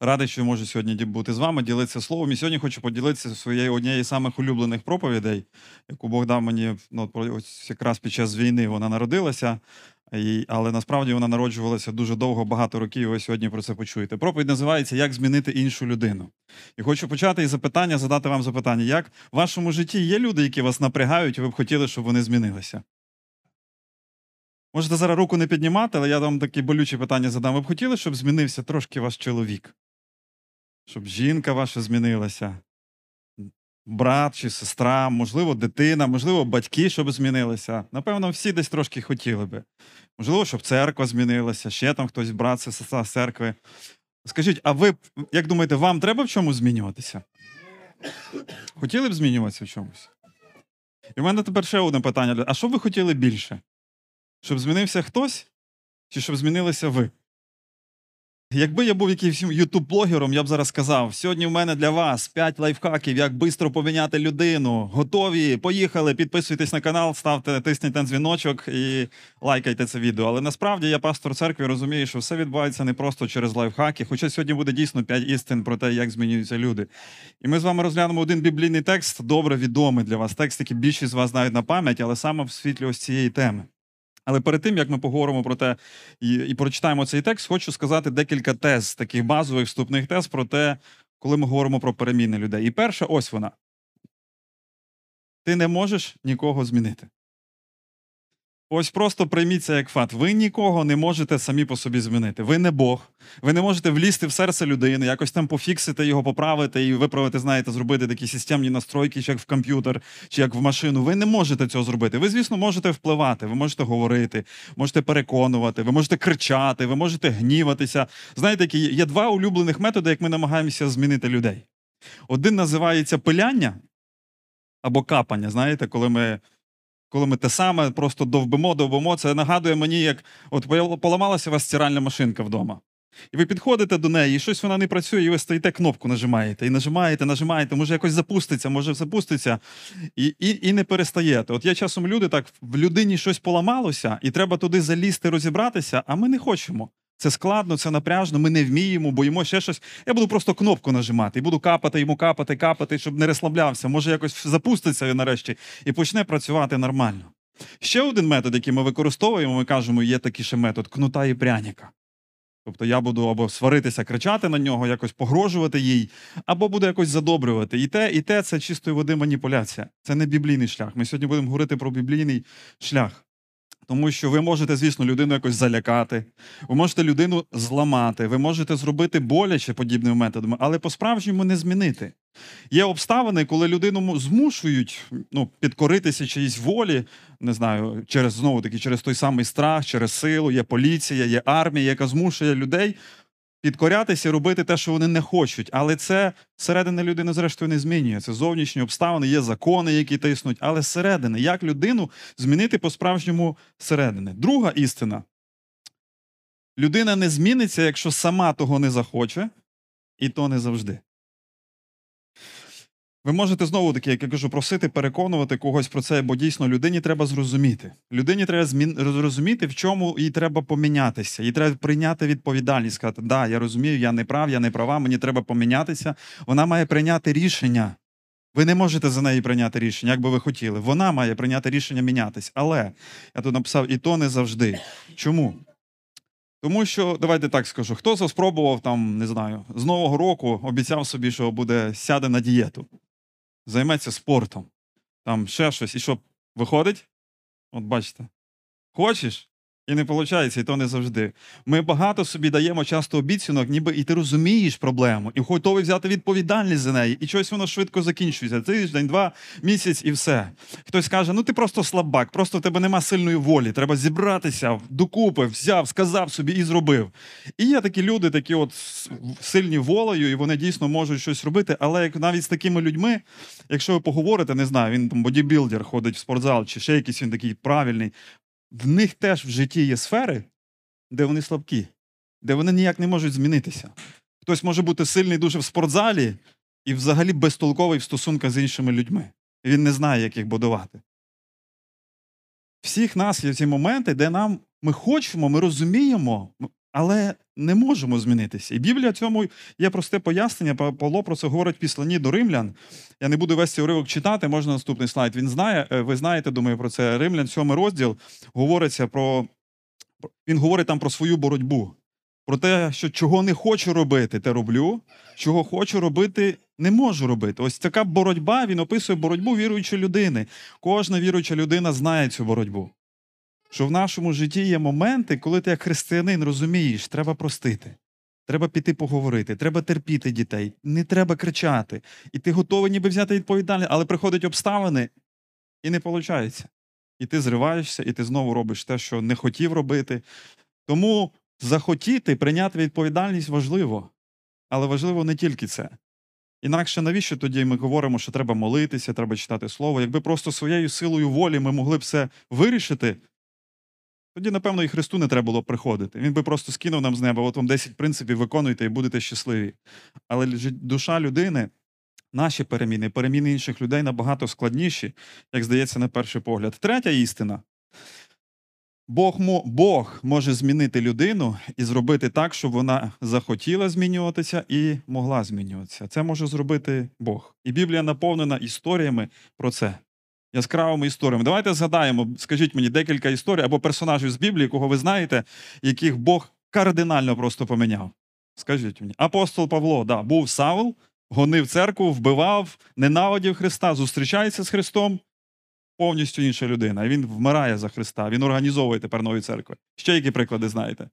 Радий, що можу сьогодні бути з вами, ділитися словом. І сьогодні хочу поділитися своєю однією з самих улюблених проповідей, яку Бог дав мені ну, ось якраз під час війни вона народилася. І, але насправді вона народжувалася дуже довго, багато років. і Ви сьогодні про це почуєте. Проповідь називається Як змінити іншу людину. І хочу почати із запитання, задати вам запитання: як в вашому житті є люди, які вас напрягають, і ви б хотіли, щоб вони змінилися? Можете зараз руку не піднімати, але я вам такі болючі питання задам. Ви б хотіли, щоб змінився трошки ваш чоловік? Щоб жінка ваша змінилася? Брат чи сестра, можливо, дитина, можливо, батьки, щоб змінилися. Напевно, всі десь трошки хотіли би. Можливо, щоб церква змінилася, ще там хтось, брат, сестра з церкви. Скажіть, а ви, як думаєте, вам треба в чомусь змінюватися? Хотіли б змінюватися в чомусь? І в мене тепер ще одне питання. А що ви хотіли більше? Щоб змінився хтось, чи щоб змінилися ви? Якби я був якимсь ютуб-блогером, я б зараз сказав: сьогодні в мене для вас 5 лайфхаків, як швидко поміняти людину. Готові? Поїхали, підписуйтесь на канал, ставте, тисніть на дзвіночок і лайкайте це відео. Але насправді я пастор церкви розумію, що все відбувається не просто через лайфхаки. Хоча сьогодні буде дійсно 5 істин про те, як змінюються люди. І ми з вами розглянемо один біблійний текст, добре відомий для вас. Текст, який більшість з вас знають на пам'ять, але саме в світлі ось цієї теми. Але перед тим як ми поговоримо про те і, і прочитаємо цей текст, хочу сказати декілька тез, таких базових вступних тез про те, коли ми говоримо про переміни людей. І перша, ось вона. Ти не можеш нікого змінити. Ось просто прийміть це як факт. Ви нікого не можете самі по собі змінити. Ви не Бог. Ви не можете влізти в серце людини, якось там пофіксити його, поправити і виправити, знаєте, зробити такі системні настройки, чи як в комп'ютер, чи як в машину. Ви не можете цього зробити. Ви, звісно, можете впливати, ви можете говорити, можете переконувати, ви можете кричати, ви можете гніватися. Знаєте, є два улюблених методи, як ми намагаємося змінити людей. Один називається пиляння або капання. Знаєте, коли ми коли ми те саме просто довбимо, довбимо, це нагадує мені, як от поламалася у вас стиральна машинка вдома. І ви підходите до неї, і щось вона не працює, і ви стоїте кнопку нажимаєте, і нажимаєте, нажимаєте, може якось запуститься, може запуститься, і, і, і не перестаєте. От я часом люди так, в людині щось поламалося, і треба туди залізти, розібратися, а ми не хочемо. Це складно, це напряжно, ми не вміємо, боїмо ще щось. Я буду просто кнопку нажимати і буду капати йому капати, капати, щоб не розслаблявся. Може, якось запуститься він нарешті і почне працювати нормально. Ще один метод, який ми використовуємо, ми кажемо, є такий ще метод кнута і пряніка. Тобто я буду або сваритися, кричати на нього, якось погрожувати їй, або буду якось задобрювати. І те, і те це чистої води маніпуляція. Це не біблійний шлях. Ми сьогодні будемо говорити про біблійний шлях. Тому що ви можете, звісно, людину якось залякати, ви можете людину зламати, ви можете зробити боляче подібними методами, але по-справжньому не змінити. Є обставини, коли людину змушують ну, підкоритися чиїсь волі, не знаю, через знову таки через той самий страх, через силу, є поліція, є армія, яка змушує людей підкорятися робити те, що вони не хочуть. Але це зсередини людини, зрештою, не змінює. Це зовнішні обставини, є закони, які тиснуть, але середини, як людину змінити по-справжньому середини? Друга істина. Людина не зміниться, якщо сама того не захоче, і то не завжди. Ви можете знову таки, як я кажу, просити переконувати когось про це, бо дійсно людині треба зрозуміти. Людині треба зрозуміти, в чому їй треба помінятися. Їй треба прийняти відповідальність, сказати, да, я розумію, я не прав, я не права, мені треба помінятися. Вона має прийняти рішення. Ви не можете за неї прийняти рішення, як би ви хотіли. Вона має прийняти рішення мінятись. Але я тут написав, і то не завжди. Чому? Тому що, давайте так скажу, хто спробував там, не знаю, з Нового року обіцяв собі, що буде сяде на дієту, займеться спортом, там ще щось, і що виходить? От бачите, хочеш? І не виходить, і то не завжди. Ми багато собі даємо часто обіцянок, ніби і ти розумієш проблему, і готовий взяти відповідальність за неї, і щось воно швидко закінчується. Тиждень, два, місяць і все. Хтось каже: ну ти просто слабак, просто в тебе нема сильної волі. Треба зібратися докупи, взяв, сказав собі і зробив. І є такі люди, такі от сильні волею, і вони дійсно можуть щось робити. Але як навіть з такими людьми, якщо ви поговорите, не знаю, він там бодібілдер ходить в спортзал, чи ще якийсь він такий правильний. В них теж в житті є сфери, де вони слабкі, де вони ніяк не можуть змінитися. Хтось може бути сильний дуже в спортзалі і взагалі безтолковий в стосунках з іншими людьми. Він не знає, як їх будувати. Всіх нас є ці моменти, де нам ми хочемо, ми розуміємо, але не можемо змінитися. І Біблія цьому є просте пояснення. Павло про це говорить в післанні до римлян. Я не буду весь цей уривок читати, можна наступний слайд. Він знає, е, ви знаєте, думаю, про це. Римлян, сьомий розділ, говориться про. Він говорить там про свою боротьбу. Про те, що чого не хочу робити, те роблю, чого хочу робити, не можу робити. Ось така боротьба, він описує боротьбу віруючої людини. Кожна віруюча людина знає цю боротьбу. Що в нашому житті є моменти, коли ти як християнин розумієш, треба простити. Треба піти поговорити, треба терпіти дітей, не треба кричати. І ти готовий ніби взяти відповідальність, але приходять обставини, і не виходить. І ти зриваєшся, і ти знову робиш те, що не хотів робити. Тому захотіти прийняти відповідальність важливо. Але важливо не тільки це. Інакше навіщо тоді ми говоримо, що треба молитися, треба читати слово? Якби просто своєю силою волі ми могли б все вирішити, тоді, напевно, і Христу не треба було приходити. Він би просто скинув нам з неба, от вам 10 принципів виконуйте і будете щасливі. Але душа людини, наші переміни, переміни інших людей набагато складніші, як здається, на перший погляд. Третя істина. Бог, Бог може змінити людину і зробити так, щоб вона захотіла змінюватися і могла змінюватися. Це може зробити Бог. І Біблія наповнена історіями про це. Яскравими історіями. Давайте згадаємо, скажіть мені декілька історій або персонажів з Біблії, кого ви знаєте, яких Бог кардинально просто поміняв. Скажіть мені. Апостол Павло, да, був Савл, гонив церкву, вбивав, ненавидів Христа, зустрічається з Христом, повністю інша людина. Він вмирає за Христа, він організовує тепер нові церкви. Ще які приклади знаєте?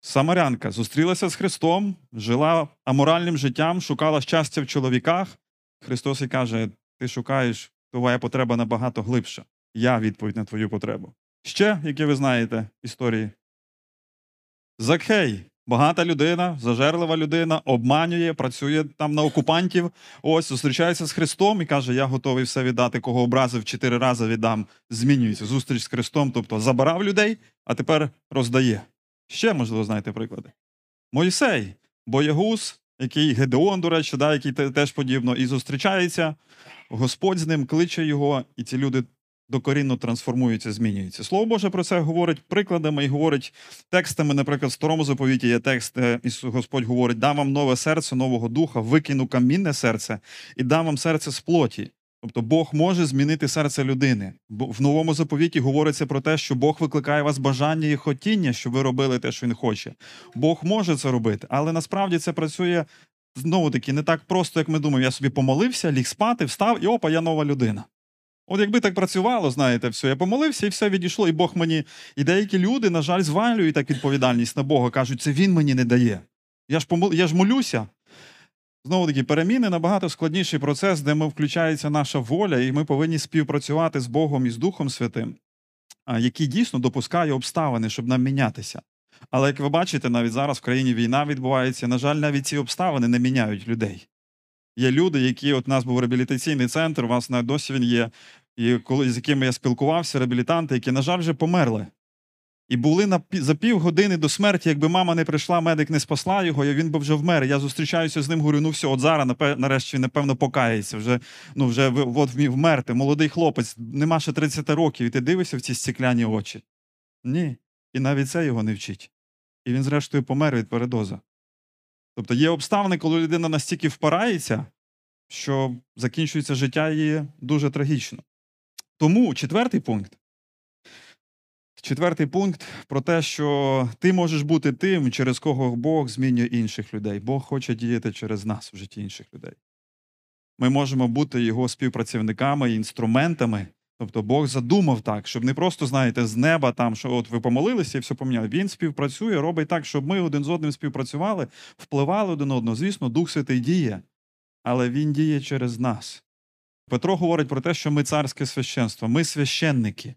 Самарянка зустрілася з Христом, жила аморальним життям, шукала щастя в чоловіках. Христос їй каже: ти шукаєш, твоя потреба набагато глибша. Я відповідь на твою потребу. Ще, які ви знаєте історії? Закхей. Багата людина, зажерлива людина, обманює, працює там на окупантів. Ось зустрічається з Христом і каже: Я готовий все віддати, кого образив чотири рази віддам. Змінюється зустріч з Христом, тобто забирав людей, а тепер роздає. Ще, можливо, знаєте приклади. Мойсей, боягуз, який Гедеон, до речі, да, який теж подібно, і зустрічається. Господь з ним кличе його, і ці люди докорінно трансформуються, змінюються. Слово Боже про це говорить прикладами і говорить текстами. Наприклад, в старому заповіті є текст, і Господь говорить: дам вам нове серце, нового духа, викину камінне серце і дам вам серце з плоті. Тобто Бог може змінити серце людини. Бо в новому заповіті говориться про те, що Бог викликає вас бажання і хотіння, щоб ви робили те, що він хоче. Бог може це робити, але насправді це працює знову таки не так просто, як ми думаємо. Я собі помолився, ліг спати, встав, і опа, я нова людина. От якби так працювало, знаєте, все, я помолився і все відійшло, і Бог мені. І деякі люди, на жаль, звалюють так відповідальність на Бога, кажуть, це він мені не дає. Я ж помол... я ж молюся. Знову таки, переміни набагато складніший процес, де ми включається наша воля, і ми повинні співпрацювати з Богом і з Духом Святим, який дійсно допускає обставини, щоб нам мінятися. Але як ви бачите, навіть зараз в країні війна відбувається. На жаль, навіть ці обставини не міняють людей. Є люди, які от у нас був реабілітаційний центр, у вас навіть досі він є, і коли з якими я спілкувався, реабілітанти, які, на жаль, вже померли. І були на за півгодини до смерті, якби мама не прийшла, медик не спасла його, і він би вже вмер. Я зустрічаюся з ним, говорю, ну все, от зараз, нарешті, він, напевно, покається. Вже, ну, вже от вмів вмерти. Молодий хлопець, нема ще 30 років, і ти дивишся в ці стікляні очі. Ні. І навіть це його не вчить. І він, зрештою, помер від передоза. Тобто є обставини, коли людина настільки впирається, що закінчується життя її дуже трагічно. Тому четвертий пункт. Четвертий пункт про те, що ти можеш бути тим, через кого Бог змінює інших людей. Бог хоче діяти через нас в житті інших людей. Ми можемо бути його співпрацівниками і інструментами. Тобто Бог задумав так, щоб не просто, знаєте, з неба там, що от ви помолилися і все поміняли. Він співпрацює, робить так, щоб ми один з одним співпрацювали, впливали один одного. Звісно, Дух Святий діє, але він діє через нас. Петро говорить про те, що ми царське священство, ми священники.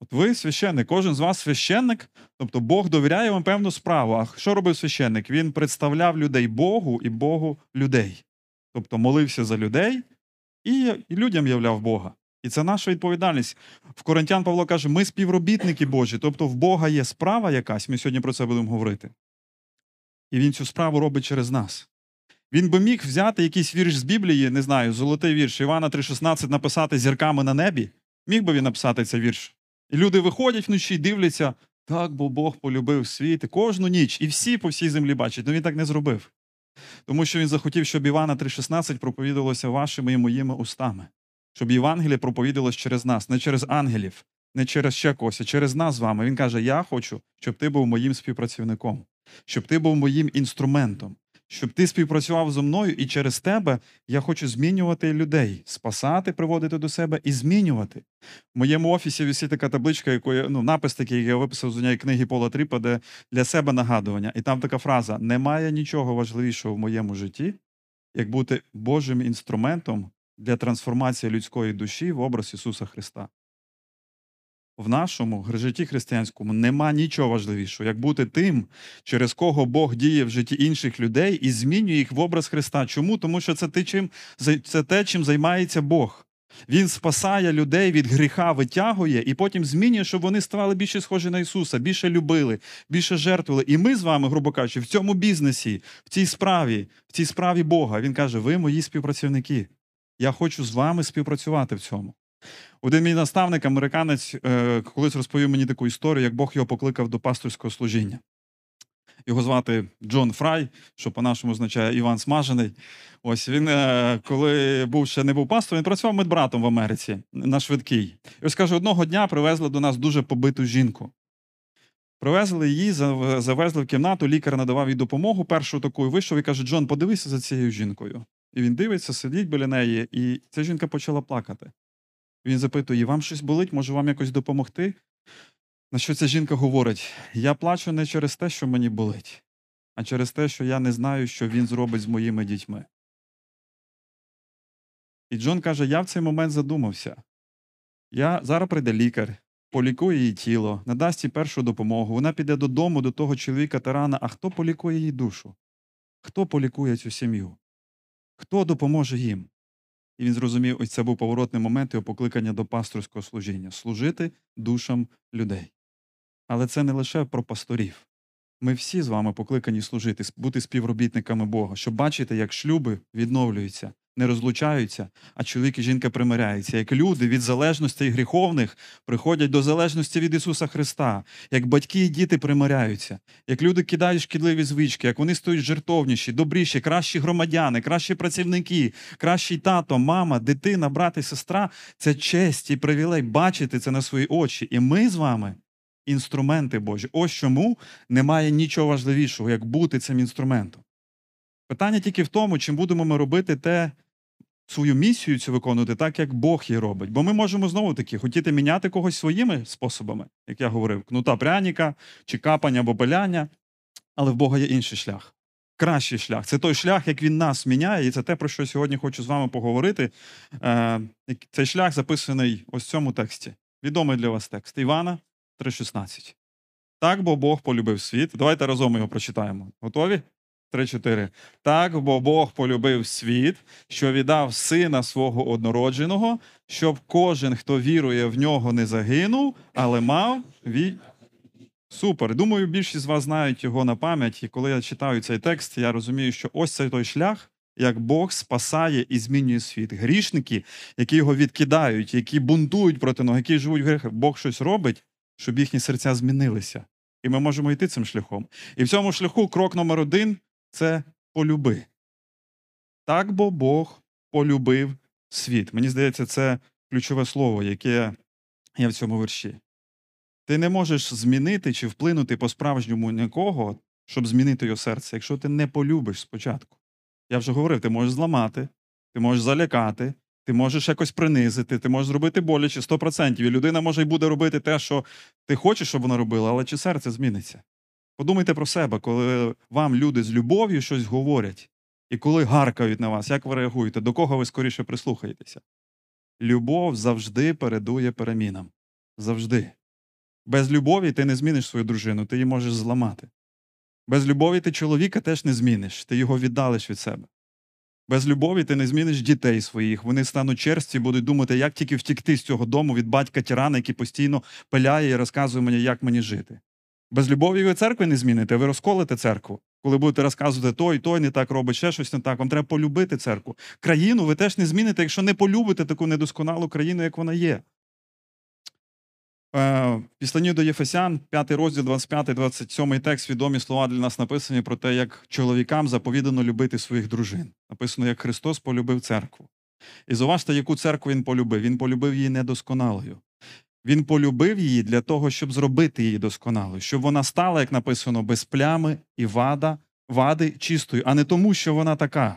От ви священник, кожен з вас священник, тобто Бог довіряє вам певну справу. А що робив священник? Він представляв людей Богу і Богу людей. Тобто молився за людей і, людям являв Бога. І це наша відповідальність. В Коринтян Павло каже: ми співробітники Божі, тобто в Бога є справа якась, ми сьогодні про це будемо говорити. І він цю справу робить через нас. Він би міг взяти якийсь вірш з Біблії, не знаю, золотий вірш Івана 3,16 написати зірками на небі. Міг би він написати цей вірш. І люди виходять вночі, дивляться, Так, бо Бог полюбив світ і кожну ніч, і всі по всій землі бачать. Ну він так не зробив. Тому що він захотів, щоб Івана 3,16 проповідалося вашими і моїми устами. Щоб Євангеліє проповідалось через нас, не через ангелів, не через ще когось, а через нас з вами. Він каже: Я хочу, щоб ти був моїм співпрацівником, щоб ти був моїм інструментом, щоб ти співпрацював зі мною, і через тебе я хочу змінювати людей, спасати, приводити до себе і змінювати. В моєму офісі висить така табличка, яку я, ну, напис такий, який я виписав з однієї книги Пола Тріпа, де для себе нагадування. І там така фраза: немає нічого важливішого в моєму житті, як бути Божим інструментом для трансформації людської душі в образ Ісуса Христа. В нашому житті християнському нема нічого важливішого, як бути тим, через кого Бог діє в житті інших людей і змінює їх в образ Христа. Чому? Тому що це те, чим, це те, чим займається Бог. Він спасає людей від гріха, витягує і потім змінює, щоб вони ставали більше схожі на Ісуса, більше любили, більше жертвували. І ми з вами, грубо кажучи, в цьому бізнесі, в цій справі, в цій справі Бога. Він каже: ви мої співпрацівники. Я хочу з вами співпрацювати в цьому. Один мій наставник, американець, е, колись розповів мені таку історію, як Бог його покликав до пасторського служіння. Його звати Джон Фрай, що по-нашому означає Іван Смажений. Ось він, е, коли був ще не був пастором, він працював медбратом в Америці на швидкій. І ось каже, одного дня привезли до нас дуже побиту жінку. Привезли її, завезли в кімнату, лікар надавав їй допомогу. Першу таку вийшов і каже: Джон, подивися за цією жінкою. І він дивиться, сидить біля неї, і ця жінка почала плакати. Він запитує: вам щось болить, може вам якось допомогти? На що ця жінка говорить: Я плачу не через те, що мені болить, а через те, що я не знаю, що він зробить з моїми дітьми. І Джон каже: Я в цей момент задумався. Я зараз прийде лікар, полікує її тіло, надасть їй першу допомогу. Вона піде додому до того чоловіка тирана. А хто полікує її душу? Хто полікує цю сім'ю? Хто допоможе їм? І він зрозумів, ось це був поворотний момент його покликання до пасторського служіння служити душам людей. Але це не лише про пасторів. Ми всі з вами покликані служити, бути співробітниками Бога, щоб бачити, як шлюби відновлюються, не розлучаються, а чоловік і жінка примиряються, як люди від залежностей гріховних приходять до залежності від Ісуса Христа, як батьки і діти примиряються, як люди кидають шкідливі звички, як вони стають жертовніші, добріші, кращі громадяни, кращі працівники, кращий тато, мама, дитина, брат і сестра це честь і привілей бачити це на свої очі. І ми з вами інструменти Божі. Ось чому немає нічого важливішого, як бути цим інструментом. Питання тільки в тому, чим будемо ми робити те, свою місію цю виконувати так, як Бог її робить. Бо ми можемо знову таки хотіти міняти когось своїми способами, як я говорив, кнута пряника, чи капання або пиляння, але в Бога є інший шлях. Кращий шлях. Це той шлях, як він нас міняє, і це те, про що сьогодні хочу з вами поговорити. Е, Цей шлях записаний ось в цьому тексті. Відомий для вас текст Івана 3,16. Так, бо Бог полюбив світ. Давайте разом його прочитаємо. Готові? 3-4. Так, бо Бог полюбив світ, що віддав сина свого однородженого, щоб кожен, хто вірує в нього, не загинув, але мав від. Супер. Думаю, більшість з вас знають його на пам'ять. І коли я читаю цей текст, я розумію, що ось це той шлях, як Бог спасає і змінює світ. Грішники, які його відкидають, які бунтують проти нього, які живуть в гріхах, Бог щось робить, щоб їхні серця змінилися. І ми можемо йти цим шляхом. І в цьому шляху крок номер один це полюби. Так бо Бог полюбив світ. Мені здається, це ключове слово, яке є в цьому вірші. Ти не можеш змінити чи вплинути по-справжньому нікого, щоб змінити його серце, якщо ти не полюбиш спочатку. Я вже говорив, ти можеш зламати, ти можеш залякати, ти можеш якось принизити, ти можеш зробити боляче 100%. І людина може й буде робити те, що ти хочеш, щоб вона робила, але чи серце зміниться? Подумайте про себе, коли вам люди з любов'ю щось говорять, і коли гаркають на вас, як ви реагуєте, до кого ви скоріше прислухаєтеся? Любов завжди передує перемінам. Завжди. Без любові ти не зміниш свою дружину, ти її можеш зламати. Без любові ти чоловіка теж не зміниш, ти його віддалиш від себе. Без любові ти не зміниш дітей своїх. Вони стануть черсті і будуть думати, як тільки втікти з цього дому від батька тирана, який постійно пиляє і розказує мені, як мені жити. Без любові ви церкви не зміните, ви розколите церкву. Коли будете розказувати той, той не так робить, ще щось не так. Вам треба полюбити церкву. Країну ви теж не зміните, якщо не полюбите таку недосконалу країну, як вона є. Е, В післанні до Єфесян, 5 розділ, 25-27 текст, відомі слова для нас написані про те, як чоловікам заповідано любити своїх дружин. Написано, як Христос полюбив церкву. І зауважте, яку церкву він полюбив. Він полюбив її недосконалою. Він полюбив її для того, щоб зробити її досконалою, щоб вона стала, як написано, без плями і вада, вади чистою, а не тому, що вона така.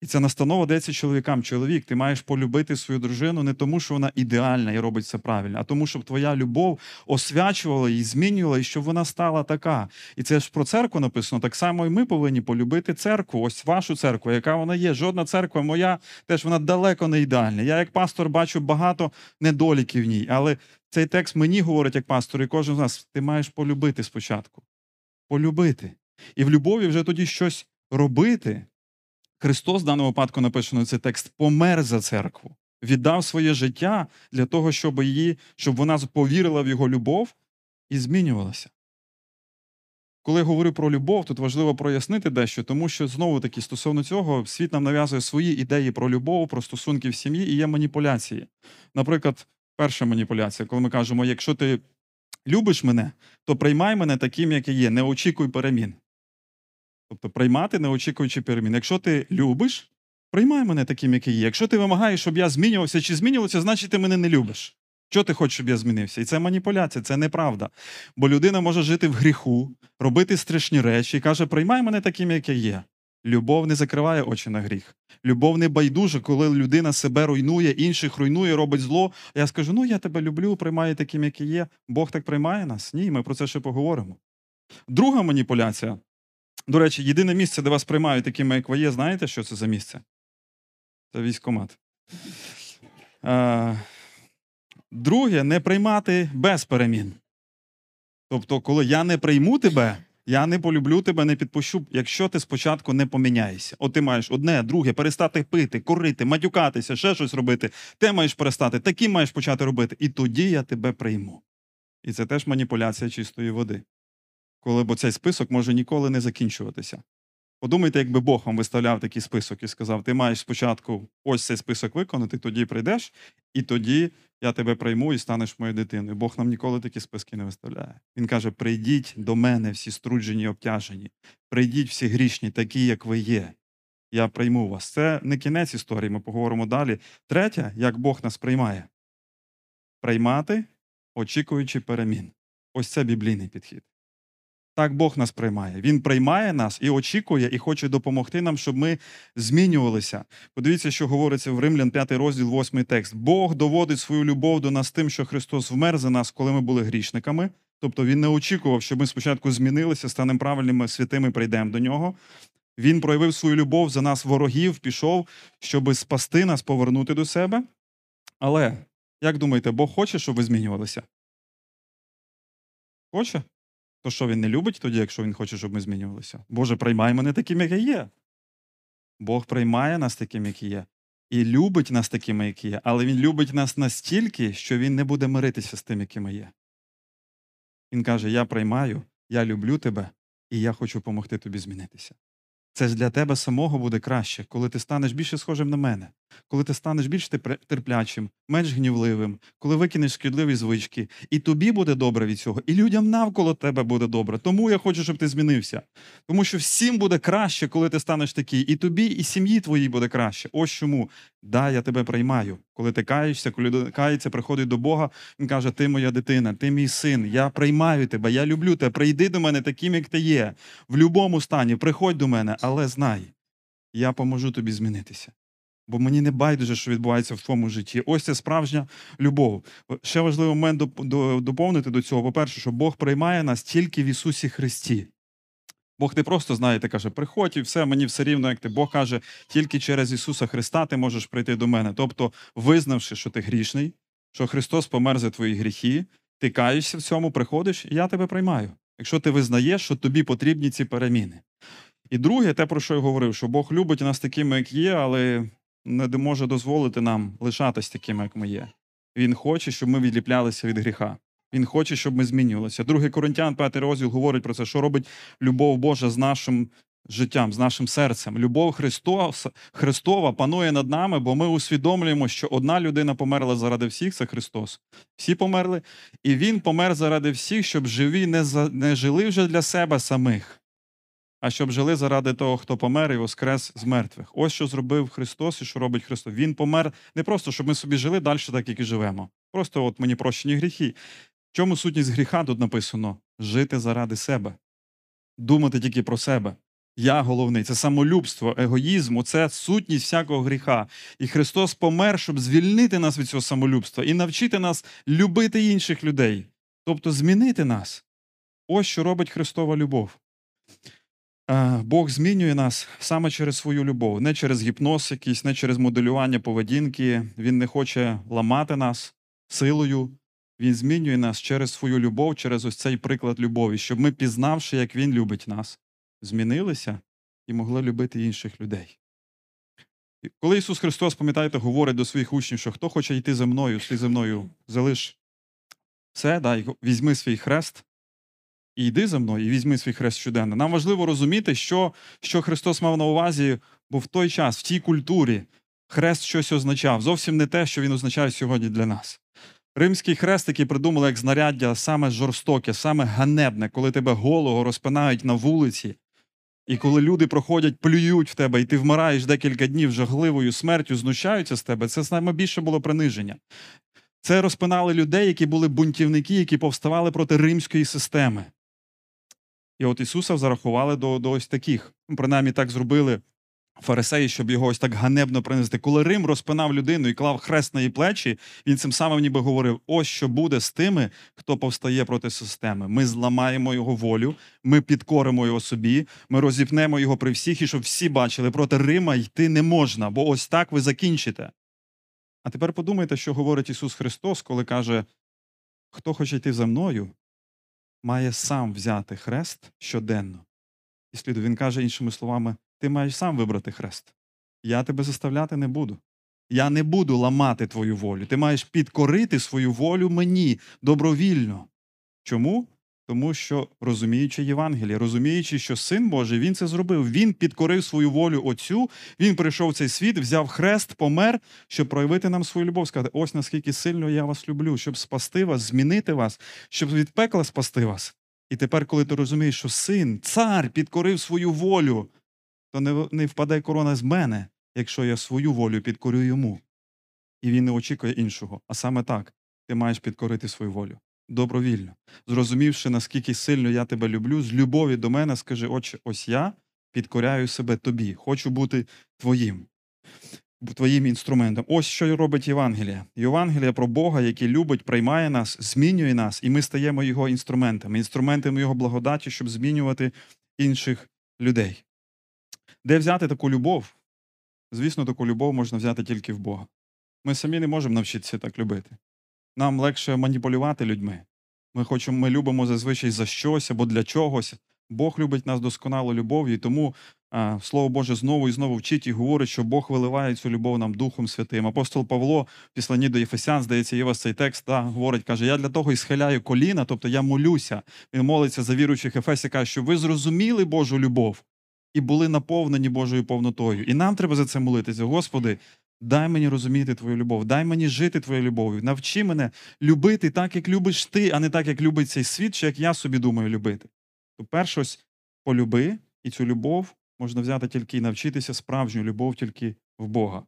І ця настанова дається чоловікам. Чоловік, ти маєш полюбити свою дружину не тому, що вона ідеальна і робить все правильно, а тому, щоб твоя любов освячувала її, змінювала, і щоб вона стала така. І це ж про церкву написано. Так само і ми повинні полюбити церкву, ось вашу церкву, яка вона є. Жодна церква моя теж вона далеко не ідеальна. Я, як пастор, бачу багато недоліків в ній, але цей текст мені говорить, як пастор, і кожен з нас, ти маєш полюбити спочатку. Полюбити. І в любові вже тоді щось робити. Христос в даному випадку написано цей текст помер за церкву, віддав своє життя для того, щоб її, щоб вона повірила в його любов і змінювалася. Коли я говорю про любов, тут важливо прояснити дещо, тому що знову таки стосовно цього світ нам нав'язує свої ідеї про любов, про стосунки в сім'ї і є маніпуляції. Наприклад, перша маніпуляція, коли ми кажемо, якщо ти любиш мене, то приймай мене таким, як я є, не очікуй перемін. Тобто приймати, не очікуючи перемін. Якщо ти любиш, приймай мене таким, який є. Якщо ти вимагаєш, щоб я змінювався чи змінювався, значить ти мене не любиш. Що ти хочеш, щоб я змінився? І це маніпуляція, це неправда. Бо людина може жити в гріху, робити страшні речі і каже: приймай мене таким, як я є. Любов не закриває очі на гріх. Любов не байдуже, коли людина себе руйнує, інших руйнує, робить зло. Я скажу: ну я тебе люблю, приймаю таким, як і є. Бог так приймає нас. Ні, ми про це ще поговоримо. Друга маніпуляція. До речі, єдине місце, де вас приймають такими, як ви є, знаєте, що це за місце? Це військомат. Е, Друге, не приймати без перемін. Тобто, коли я не прийму тебе, я не полюблю тебе, не підпущу, якщо ти спочатку не поміняєшся. От ти маєш одне, друге, перестати пити, курити, матюкатися, ще щось робити. Ти маєш перестати, таким маєш почати робити. І тоді я тебе прийму. І це теж маніпуляція чистої води. Коли бо цей список може ніколи не закінчуватися. Подумайте, якби Бог вам виставляв такий список і сказав: ти маєш спочатку ось цей список виконати, тоді прийдеш, і тоді я тебе прийму і станеш моєю дитиною. Бог нам ніколи такі списки не виставляє. Він каже: прийдіть до мене, всі струджені і обтяжені, прийдіть всі грішні, такі, як ви є. Я прийму вас. Це не кінець історії, ми поговоримо далі. Третє, як Бог нас приймає. Приймати, очікуючи перемін. Ось це біблійний підхід. Так Бог нас приймає. Він приймає нас і очікує, і хоче допомогти нам, щоб ми змінювалися. Подивіться, що говориться в Римлян 5 розділ, 8 текст. Бог доводить свою любов до нас тим, що Христос вмер за нас, коли ми були грішниками. Тобто Він не очікував, щоб ми спочатку змінилися, станемо правильними святими, прийдемо до нього. Він проявив свою любов за нас, ворогів, пішов, щоб спасти нас, повернути до себе. Але, як думаєте, Бог хоче, щоб ви змінювалися? Хоче? То що він не любить тоді, якщо він хоче, щоб ми змінювалися? Боже, приймай мене таким, як я є. Бог приймає нас таким, як є, і любить нас такими, які є, але Він любить нас настільки, що Він не буде миритися з тим, якими є. Він каже: Я приймаю, я люблю тебе, і я хочу допомогти тобі змінитися. Це ж для тебе самого буде краще, коли ти станеш більше схожим на мене, коли ти станеш більш терплячим, менш гнівливим, коли викинеш шкідливі звички, і тобі буде добре від цього, і людям навколо тебе буде добре. Тому я хочу, щоб ти змінився. Тому що всім буде краще, коли ти станеш такий, і тобі, і сім'ї твоїй буде краще. Ось чому. Да, я тебе приймаю. Коли ти каєшся, коли людина кається, приходить до Бога, він каже: Ти моя дитина, ти мій син, я приймаю тебе, я люблю тебе. Прийди до мене таким, як ти є. В будь-якому стані, приходь до мене, але знай, я поможу тобі змінитися. Бо мені не байдуже, що відбувається в твоєму житті. Ось це справжня любов. Ще важливий момент доповнити до цього. По-перше, що Бог приймає нас тільки в Ісусі Христі. Бог не просто знаєте, каже, приходь і все, мені все рівно, як ти. Бог каже, тільки через Ісуса Христа ти можеш прийти до мене. Тобто, визнавши, що ти грішний, що Христос помер за твої гріхи, ти каєшся в цьому, приходиш, і я тебе приймаю. Якщо ти визнаєш, що тобі потрібні ці переміни. І друге, те, про що я говорив, що Бог любить нас такими, як є, але не може дозволити нам лишатись такими, як ми є. Він хоче, щоб ми відліплялися від гріха. Він хоче, щоб ми змінювалися. Другий Коринтян, п'ятий розділ говорить про це, що робить любов Божа з нашим життям, з нашим серцем. Любов Христос, Христова панує над нами, бо ми усвідомлюємо, що одна людина померла заради всіх це Христос. Всі померли, і Він помер заради всіх, щоб живі не, за, не жили вже для себе самих, а щоб жили заради того, хто помер і воскрес з мертвих. Ось що зробив Христос і що робить Христос. Він помер не просто, щоб ми собі жили далі, так як і живемо. Просто от мені прощені гріхи. В чому сутність гріха тут написано? Жити заради себе, думати тільки про себе. Я головний, це самолюбство, егоїзм, це сутність всякого гріха. І Христос помер, щоб звільнити нас від цього самолюбства і навчити нас любити інших людей, тобто змінити нас. Ось що робить Христова любов. Е, Бог змінює нас саме через свою любов, не через гіпноз якийсь, не через моделювання поведінки. Він не хоче ламати нас силою. Він змінює нас через свою любов, через ось цей приклад любові, щоб ми, пізнавши, як Він любить нас, змінилися і могли любити інших людей. Коли Ісус Христос, пам'ятаєте, говорить до своїх учнів, що хто хоче йти за мною, ти за мною залиш все, да, візьми свій хрест і йди за мною, і візьми свій хрест щоденно. Нам важливо розуміти, що, що Христос мав на увазі, бо в той час, в тій культурі, хрест щось означав. Зовсім не те, що він означає сьогодні для нас. Римський хрест, який придумали як знаряддя саме жорстоке, саме ганебне, коли тебе голого розпинають на вулиці, і коли люди проходять, плюють в тебе, і ти вмираєш декілька днів жахливою смертю, знущаються з тебе, це саме більше було приниження. Це розпинали людей, які були бунтівники, які повставали проти римської системи. І от Ісуса зарахували до, до ось таких. Ну, Принаймні так зробили фарисеї, щоб його ось так ганебно принести. Коли Рим розпинав людину і клав хрест на її плечі, він цим самим ніби говорив: ось що буде з тими, хто повстає проти системи. Ми зламаємо його волю, ми підкоримо його собі, ми розіпнемо його при всіх, і щоб всі бачили, проти Рима йти не можна, бо ось так ви закінчите. А тепер подумайте, що говорить Ісус Христос, коли каже: хто хоче йти за мною, має сам взяти хрест щоденно. І сліду він каже іншими словами: ти маєш сам вибрати хрест. Я тебе заставляти не буду. Я не буду ламати твою волю. Ти маєш підкорити свою волю мені добровільно. Чому? Тому що розуміючи Євангеліє, розуміючи, що син Божий, він це зробив. Він підкорив свою волю Отцю, він прийшов в цей світ, взяв хрест, помер, щоб проявити нам свою любов, сказати, ось наскільки сильно я вас люблю, щоб спасти вас, змінити вас, щоб від пекла спасти вас. І тепер, коли ти розумієш, що син, цар підкорив свою волю, то не, не впаде корона з мене, якщо я свою волю підкорю йому. І він не очікує іншого. А саме так, ти маєш підкорити свою волю добровільно. Зрозумівши, наскільки сильно я тебе люблю, з любові до мене скажи, отче, ось я підкоряю себе тобі, хочу бути твоїм, твоїм інструментом. Ось що робить Євангелія. Євангелія про Бога, який любить, приймає нас, змінює нас, і ми стаємо його інструментами, інструментами його благодаті, щоб змінювати інших людей. Де взяти таку любов? Звісно, таку любов можна взяти тільки в Бога. Ми самі не можемо навчитися так любити. Нам легше маніпулювати людьми. Ми хочемо, ми любимо зазвичай за щось або для чогось. Бог любить нас досконало любов'ю, і тому а, Слово Боже знову і знову вчить і говорить, що Бог виливає цю любов нам Духом Святим. Апостол Павло, в післанні до Єфесян, здається, є вас цей текст, та, говорить, каже: Я для того і схиляю коліна, тобто я молюся. Він молиться за віруючих Ефесі, каже, щоб ви зрозуміли Божу любов і були наповнені Божою повнотою. І нам треба за це молитися. Господи, дай мені розуміти Твою любов, дай мені жити Твоєю любов'ю. Навчи мене любити так, як любиш ти, а не так, як любить цей світ, чи як я собі думаю любити. То перше, ось полюби, і цю любов можна взяти тільки і навчитися справжню любов тільки в Бога.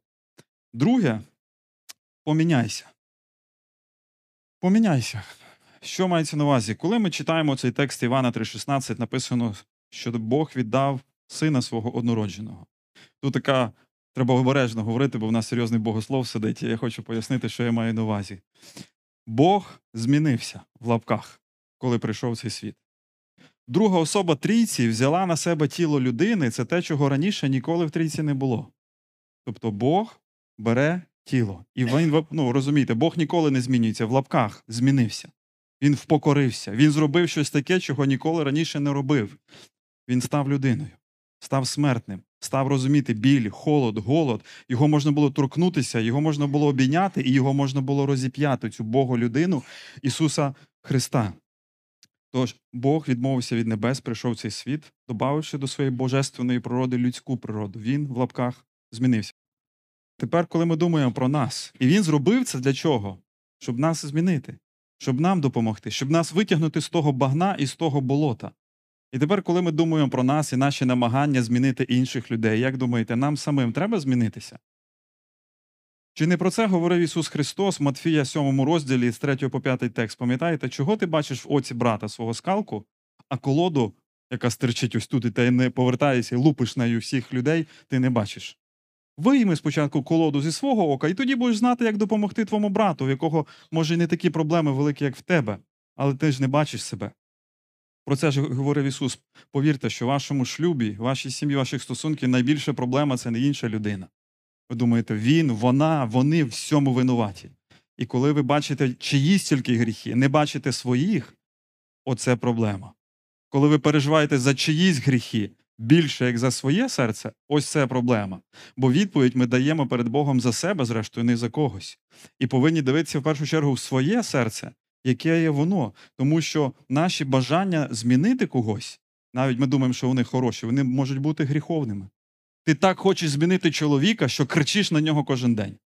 Друге, поміняйся. Поміняйся. Що мається на увазі? Коли ми читаємо цей текст Івана 3,16, написано, що Бог віддав сина свого однородженого. Тут така треба обережно говорити, бо в нас серйозний богослов сидить, і я хочу пояснити, що я маю на увазі. Бог змінився в лапках, коли прийшов цей світ. Друга особа трійці взяла на себе тіло людини, це те, чого раніше ніколи в трійці не було. Тобто Бог бере тіло. І він, ну, розумієте, Бог ніколи не змінюється, в лапках змінився. Він впокорився. Він зробив щось таке, чого ніколи раніше не робив. Він став людиною, став смертним, став розуміти біль, холод, голод. Його можна було торкнутися, його можна було обійняти, і його можна було розіп'яти, цю Богу людину Ісуса Христа. Тож Бог відмовився від небес, прийшов в цей світ, добавивши до своєї божественної природи людську природу. Він в лапках змінився. Тепер, коли ми думаємо про нас, і він зробив це для чого? Щоб нас змінити, щоб нам допомогти, щоб нас витягнути з того багна і з того болота. І тепер, коли ми думаємо про нас і наші намагання змінити інших людей, як думаєте, нам самим треба змінитися? Чи не про це говорив Ісус Христос Матфія 7 розділі з 3 по 5 текст? Пам'ятаєте, чого ти бачиш в оці брата свого скалку, а колоду, яка стирчить ось тут, і ти не повертаєшся і лупиш нею всіх людей, ти не бачиш? Вийми спочатку колоду зі свого ока, і тоді будеш знати, як допомогти твоєму брату, в якого, може, не такі проблеми великі, як в тебе, але ти ж не бачиш себе. Про це ж говорив Ісус. Повірте, що в вашому шлюбі, вашій сім'ї, ваших стосунках найбільша проблема це не інша людина. Ви думаєте, він, вона, вони в всьому винуваті. І коли ви бачите чиїсь тільки гріхи, не бачите своїх, оце проблема. Коли ви переживаєте за чиїсь гріхи більше, як за своє серце, ось це проблема. Бо відповідь ми даємо перед Богом за себе, зрештою, не за когось. І повинні дивитися в першу чергу в своє серце, яке є воно. Тому що наші бажання змінити когось, навіть ми думаємо, що вони хороші, вони можуть бути гріховними. Ти так хочеш змінити чоловіка, що кричиш на нього кожен день.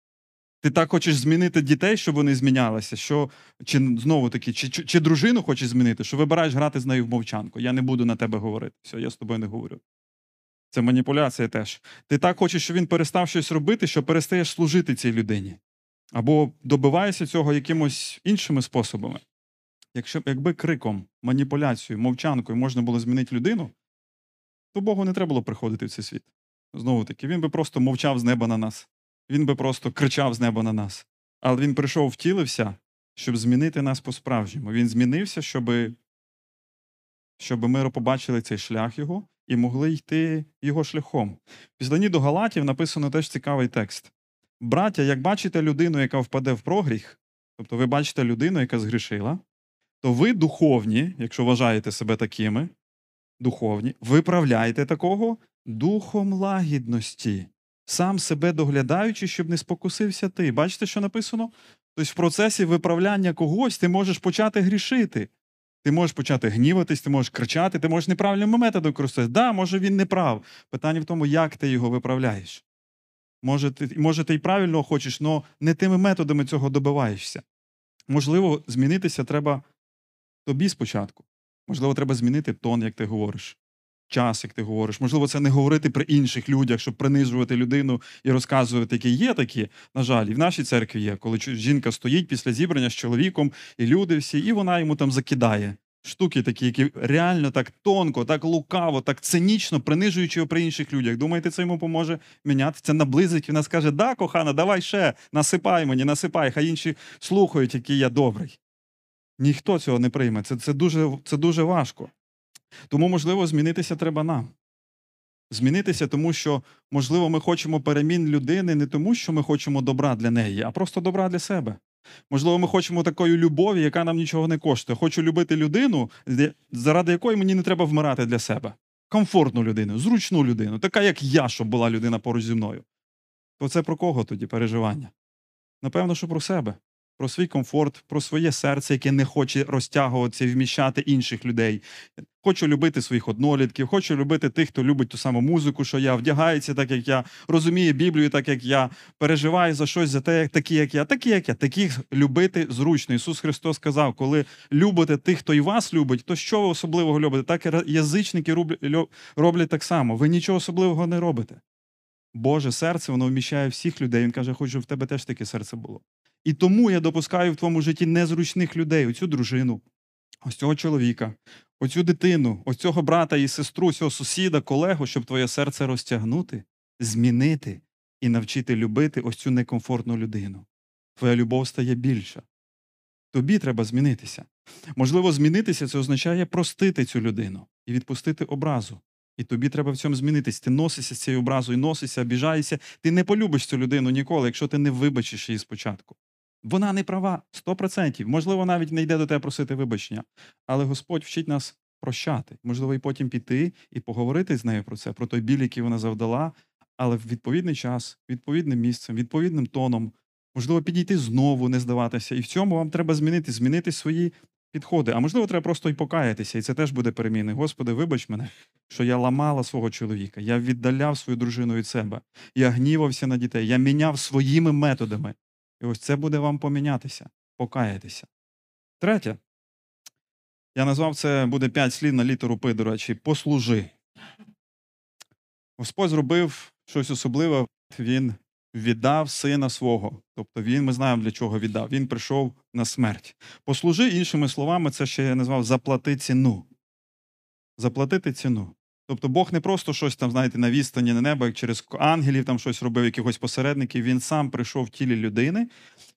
Ти так хочеш змінити дітей, щоб вони змінялися, що чи знову таки, чи, чи, чи дружину хочеш змінити, що вибираєш грати з нею в мовчанку. Я не буду на тебе говорити. Все, я з тобою не говорю. Це маніпуляція теж. Ти так хочеш, щоб він перестав щось робити, що перестаєш служити цій людині. Або добиваєшся цього якимось іншими способами. Якщо якби криком, маніпуляцією, мовчанкою можна було змінити людину, то Богу не треба було приходити в цей світ. Знову таки, він би просто мовчав з неба на нас. Він би просто кричав з неба на нас. Але він прийшов, втілився, щоб змінити нас по-справжньому. Він змінився, щоб, щоб ми побачили цей шлях його і могли йти його шляхом. Післанні до Галатів написано теж цікавий текст. Браття, як бачите людину, яка впаде в прогріх, тобто ви бачите людину, яка згрішила, то ви духовні, якщо вважаєте себе такими, духовні, виправляйте такого духом лагідності, сам себе доглядаючи, щоб не спокусився ти. Бачите, що написано? Тобто в процесі виправляння когось ти можеш почати грішити. Ти можеш почати гніватись, ти можеш кричати, ти можеш неправильними методами користуватися. Да, може він не прав. Питання в тому, як ти його виправляєш. Може, ти, може, ти й правильно хочеш, але не тими методами цього добиваєшся. Можливо, змінитися треба тобі спочатку. Можливо, треба змінити тон, як ти говориш, час, як ти говориш. Можливо, це не говорити при інших людях, щоб принижувати людину і розказувати, які є такі. На жаль, і в нашій церкві є, коли жінка стоїть після зібрання з чоловіком, і люди всі, і вона йому там закидає. Штуки такі, які реально так тонко, так лукаво, так цинічно, принижуючи його при інших людях. Думаєте, це йому поможе міняти? Це наблизить і вона скаже: Да, кохана, давай ще, насипай мені, насипай, хай інші слухають, який я добрий. Ніхто цього не прийме. Це, це, дуже, це дуже важко. Тому, можливо, змінитися треба нам. Змінитися, тому що, можливо, ми хочемо перемін людини не тому, що ми хочемо добра для неї, а просто добра для себе. Можливо, ми хочемо такої любові, яка нам нічого не коштує. Хочу любити людину, заради якої мені не треба вмирати для себе. Комфортну людину, зручну людину, така, як я, щоб була людина поруч зі мною. То це про кого тоді переживання? Напевно, що про себе, про свій комфорт, про своє серце, яке не хоче розтягуватися і вміщати інших людей. Хочу любити своїх однолітків, хочу любити тих, хто любить ту саму музику, що я, вдягається так, як я, розуміє Біблію, так як я, переживає за щось, за те, як такі, як я, такі, як я. Таких любити зручно. Ісус Христос сказав, коли любите тих, хто і вас любить, то що ви особливого любите? Так і язичники роблять так само. Ви нічого особливого не робите. Боже серце, воно вміщає всіх людей. Він каже, хочу, в тебе теж таке серце було. І тому я допускаю в твоєму житті незручних людей, оцю дружину, ось цього чоловіка, оцю дитину, ось цього брата і сестру, цього сусіда, колегу, щоб твоє серце розтягнути, змінити і навчити любити ось цю некомфортну людину. Твоя любов стає більша. Тобі треба змінитися. Можливо, змінитися це означає простити цю людину і відпустити образу. І тобі треба в цьому змінитись. Ти носишся з цією образою, носишся, обіжаєшся. Ти не полюбиш цю людину ніколи, якщо ти не вибачиш її спочатку. Вона не права, 100%. Можливо, навіть не йде до тебе просити вибачення. Але Господь вчить нас прощати. Можливо, і потім піти і поговорити з нею про це, про той біль, який вона завдала, але в відповідний час, відповідним місцем, відповідним тоном. Можливо, підійти знову, не здаватися. І в цьому вам треба змінити, змінити свої підходи. А можливо, треба просто й покаятися, і це теж буде переміни. Господи, вибач мене, що я ламала свого чоловіка, я віддаляв свою дружину від себе, я гнівався на дітей, я міняв своїми методами. І ось це буде вам помінятися, покаятися. Третє. Я назвав це буде п'ять слів на літеру Пи, до послужи. Господь зробив щось особливе, він віддав сина свого. Тобто він, ми знаємо, для чого віддав. Він прийшов на смерть. Послужи, іншими словами, це ще я назвав заплати ціну. Заплатити ціну. Тобто Бог не просто щось там, знаєте, на відстані на небо, як через ангелів там щось робив, якихось посередників. Він сам прийшов в тілі людини,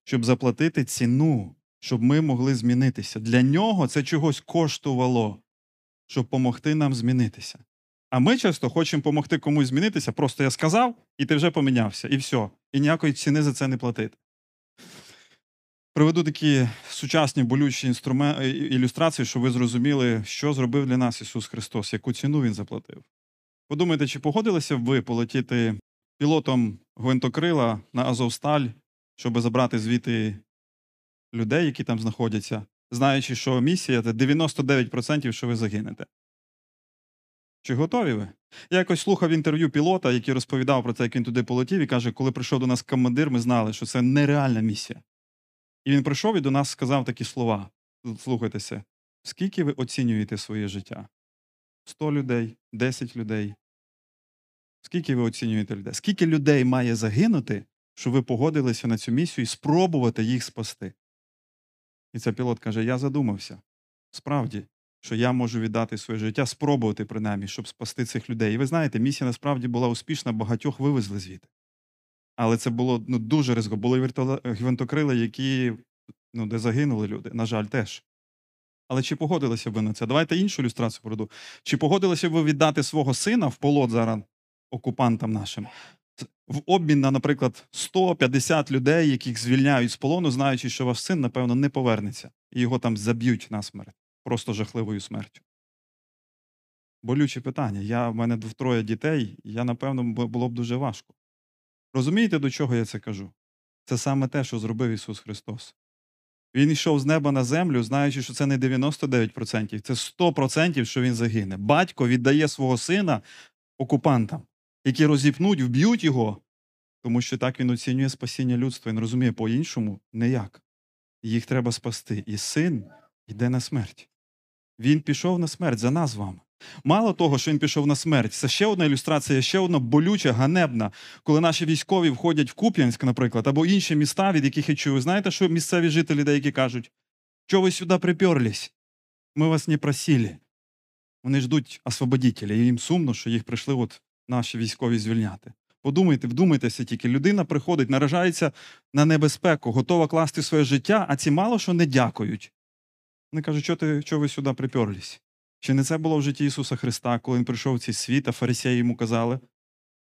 щоб заплатити ціну, щоб ми могли змінитися. Для нього це чогось коштувало, щоб допомогти нам змінитися. А ми часто хочемо допомогти комусь змінитися. Просто я сказав, і ти вже помінявся, і все. І ніякої ціни за це не платити. Приведу такі сучасні болючі інструмен... е, ілюстрації, щоб ви зрозуміли, що зробив для нас Ісус Христос, яку ціну Він заплатив. Подумайте, чи погодилися б ви полетіти пілотом гвинтокрила на Азовсталь, щоб забрати звідти людей, які там знаходяться, знаючи, що місія це 99%, що ви загинете. Чи готові ви? Я якось слухав інтерв'ю пілота, який розповідав про це, як він туди полетів, і каже, коли прийшов до нас командир, ми знали, що це нереальна місія. І він прийшов і до нас сказав такі слова: слухайтеся, скільки ви оцінюєте своє життя? 100 людей, 10 людей. Скільки ви оцінюєте людей? Скільки людей має загинути, щоб ви погодилися на цю місію і спробувати їх спасти? І цей пілот каже: Я задумався. Справді, що я можу віддати своє життя, спробувати принаймні, щоб спасти цих людей. І ви знаєте, місія насправді була успішна, багатьох вивезли звідти. Але це було ну, дуже ризико. Були вертоле- гвинтокрили, які ну, де загинули люди, на жаль, теж. Але чи погодилися б ви на це? Давайте іншу ілюстрацію проведу. Чи погодилися б ви віддати свого сина в полот зараз окупантам нашим? В обмін на, наприклад, 150 людей, яких звільняють з полону, знаючи, що ваш син, напевно, не повернеться, і його там заб'ють на смерть, просто жахливою смертю. Болюче питання. Я, в мене троє дітей, я, напевно, було б дуже важко. Розумієте, до чого я це кажу? Це саме те, що зробив Ісус Христос. Він йшов з неба на землю, знаючи, що це не 99%, це 100%, що він загине. Батько віддає свого сина окупантам, які розіпнуть, вб'ють його, тому що так він оцінює спасіння людства. Він розуміє по-іншому ніяк. Їх треба спасти. І син йде на смерть. Він пішов на смерть за нас з вами. Мало того, що він пішов на смерть, це ще одна ілюстрація, ще одна болюча, ганебна, коли наші військові входять в Куп'янськ, наприклад, або інші міста, від яких я чую. Знаєте, що місцеві жителі деякі кажуть? Що ви сюди приперлись? Ми вас не просили. Вони ждуть освободителя, і їм сумно, що їх прийшли от наші військові звільняти. Подумайте, вдумайтеся тільки. Людина приходить, наражається на небезпеку, готова класти своє життя, а ці мало що не дякують. Вони кажуть, що, ти, що ви сюди приперлись? Чи не це було в житті Ісуса Христа, коли Він прийшов в цей світ, а фарисеї йому казали,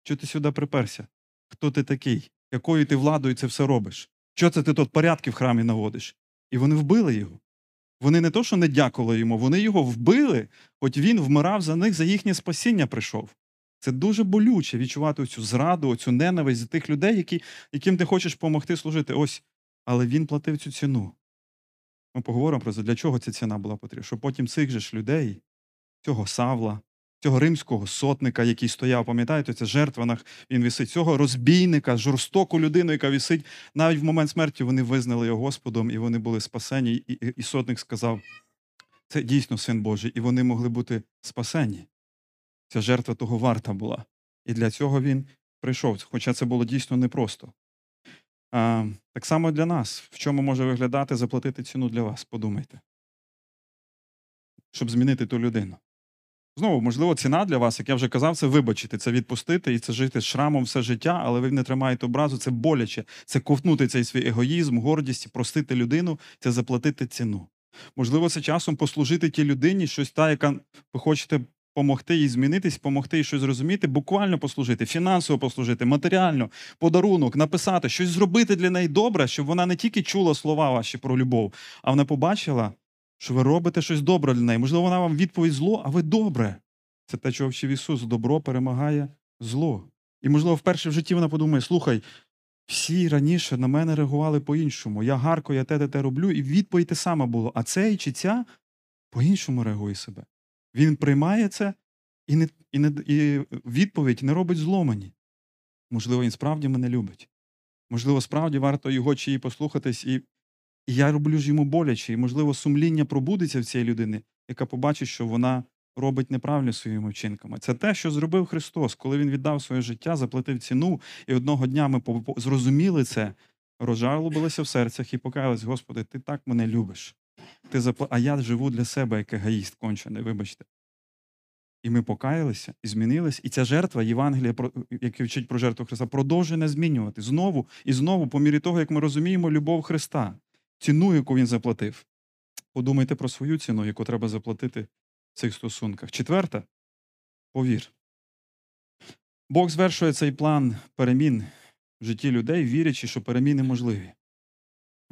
що ти сюди приперся? Хто ти такий? Якою ти владою це все робиш? Що це ти тут порядки в храмі наводиш? І вони вбили його. Вони не то, що не дякували йому, вони його вбили, хоч він вмирав за них, за їхнє спасіння прийшов. Це дуже болюче відчувати цю зраду, цю ненависть за тих людей, які, яким ти хочеш допомогти служити. Ось, але він платив цю ціну. Ми поговоримо про це, для чого ця ціна була потрібна. Щоб потім цих же ж людей, цього Савла, цього римського сотника, який стояв, пам'ятаєте, це жертванах він висить, цього розбійника, жорстоку людину, яка висить, навіть в момент смерті вони визнали його Господом, і вони були спасені. І, і, і сотник сказав: це дійсно син Божий, і вони могли бути спасені. Ця жертва того варта була. І для цього він прийшов, хоча це було дійсно непросто. Так само для нас, в чому може виглядати заплатити ціну для вас, подумайте. Щоб змінити ту людину. Знову, можливо, ціна для вас, як я вже казав, це вибачити, це відпустити і це жити з шрамом все життя, але ви не тримаєте образу, це боляче, це ковтнути цей свій егоїзм, гордість, простити людину, це заплатити ціну. Можливо, це часом послужити тій людині, щось та, яка ви хочете допомогти їй змінитись, допомогти їй щось зрозуміти, буквально послужити, фінансово послужити, матеріально, подарунок, написати, щось зробити для неї добре, щоб вона не тільки чула слова ваші про любов, а вона побачила, що ви робите щось добре для неї. Можливо, вона вам відповідь зло, а ви добре. Це те, чого вчив Ісус. Добро перемагає зло. І, можливо, вперше в житті вона подумає: слухай, Всі раніше на мене реагували по-іншому. Я гарко, я те, те, те роблю, і відповідь те саме було. А цей чи ця по-іншому реагує себе. Він приймає це і, не, і, не, і відповідь не робить зломані. Можливо, він справді мене любить. Можливо, справді варто його чи її послухатись, і, і я роблю ж йому боляче. І, можливо, сумління пробудеться в цієї людини, яка побачить, що вона робить неправильно своїми вчинками. Це те, що зробив Христос, коли Він віддав своє життя, заплатив ціну, і одного дня ми зрозуміли це, розжалобилися в серцях і покаялись, Господи, ти так мене любиш. Ти запла... А я живу для себе як егоїст кончений, вибачте. І ми покаялися і змінились. І ця жертва Євангелія, яке вчить про жертву Христа, продовжує не змінювати знову і знову, по мірі того, як ми розуміємо любов Христа, ціну, яку він заплатив. Подумайте про свою ціну, яку треба заплатити в цих стосунках. Четверте повір. Бог звершує цей план перемін в житті людей, вірячи, що переміни можливі.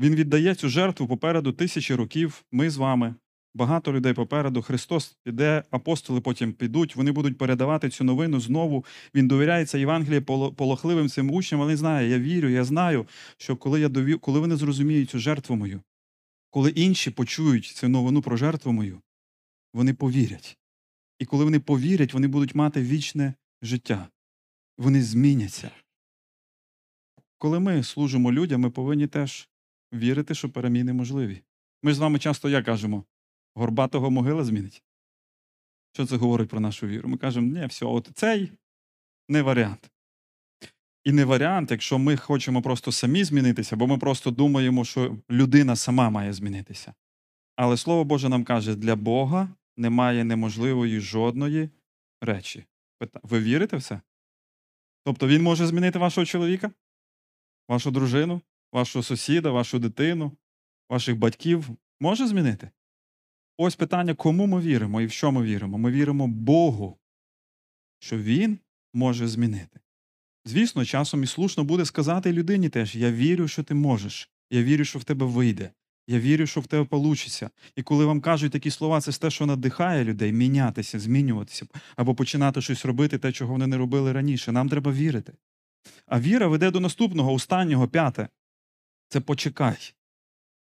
Він віддає цю жертву попереду тисячі років. Ми з вами, багато людей попереду. Христос піде, апостоли потім підуть, вони будуть передавати цю новину знову. Він довіряється Євангелії полохливим цим учням, але знає, я вірю, я знаю, що коли я довів, коли вони зрозуміють цю жертву мою, коли інші почують цю новину про жертву мою, вони повірять. І коли вони повірять, вони будуть мати вічне життя. Вони зміняться. Коли ми служимо людям, ми повинні теж вірити, що переміни можливі. Ми ж з вами часто як кажемо, горбатого могила змінить. Що це говорить про нашу віру? Ми кажемо, ні, все, от цей не варіант. І не варіант, якщо ми хочемо просто самі змінитися, бо ми просто думаємо, що людина сама має змінитися. Але Слово Боже нам каже, для Бога немає неможливої жодної речі. Ви вірите в це? Тобто він може змінити вашого чоловіка, вашу дружину, вашого сусіда, вашу дитину, ваших батьків може змінити? Ось питання, кому ми віримо і в що ми віримо. Ми віримо Богу, що Він може змінити. Звісно, часом і слушно буде сказати людині теж: Я вірю, що ти можеш, я вірю, що в тебе вийде, я вірю, що в тебе вийде. І коли вам кажуть такі слова, це те, що надихає людей мінятися, змінюватися або починати щось робити, те, чого вони не робили раніше. Нам треба вірити. А віра веде до наступного, останнього, п'яте. Це почекай.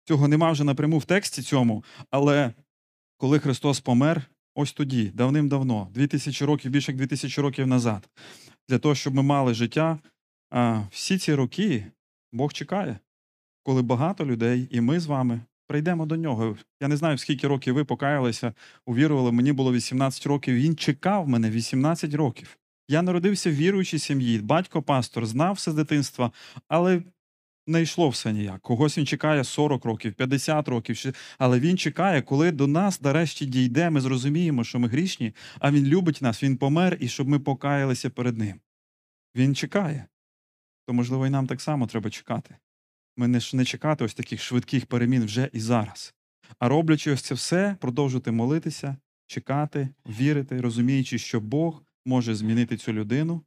Цього нема вже напряму в тексті цьому, але коли Христос помер, ось тоді, давним-давно, 2000 років, більше як 2000 років назад, для того, щоб ми мали життя, всі ці роки Бог чекає, коли багато людей, і ми з вами прийдемо до нього. Я не знаю, скільки років ви покаялися, увірували, мені було 18 років. Він чекав мене 18 років. Я народився в віруючій сім'ї, батько пастор, знав все з дитинства, але не йшло все ніяк. Когось він чекає 40 років, 50 років, але він чекає, коли до нас нарешті дійде, ми зрозуміємо, що ми грішні, а він любить нас, він помер, і щоб ми покаялися перед ним. Він чекає. То, можливо, і нам так само треба чекати. Ми не, не чекати ось таких швидких перемін вже і зараз. А роблячи ось це все, продовжувати молитися, чекати, вірити, розуміючи, що Бог може змінити цю людину,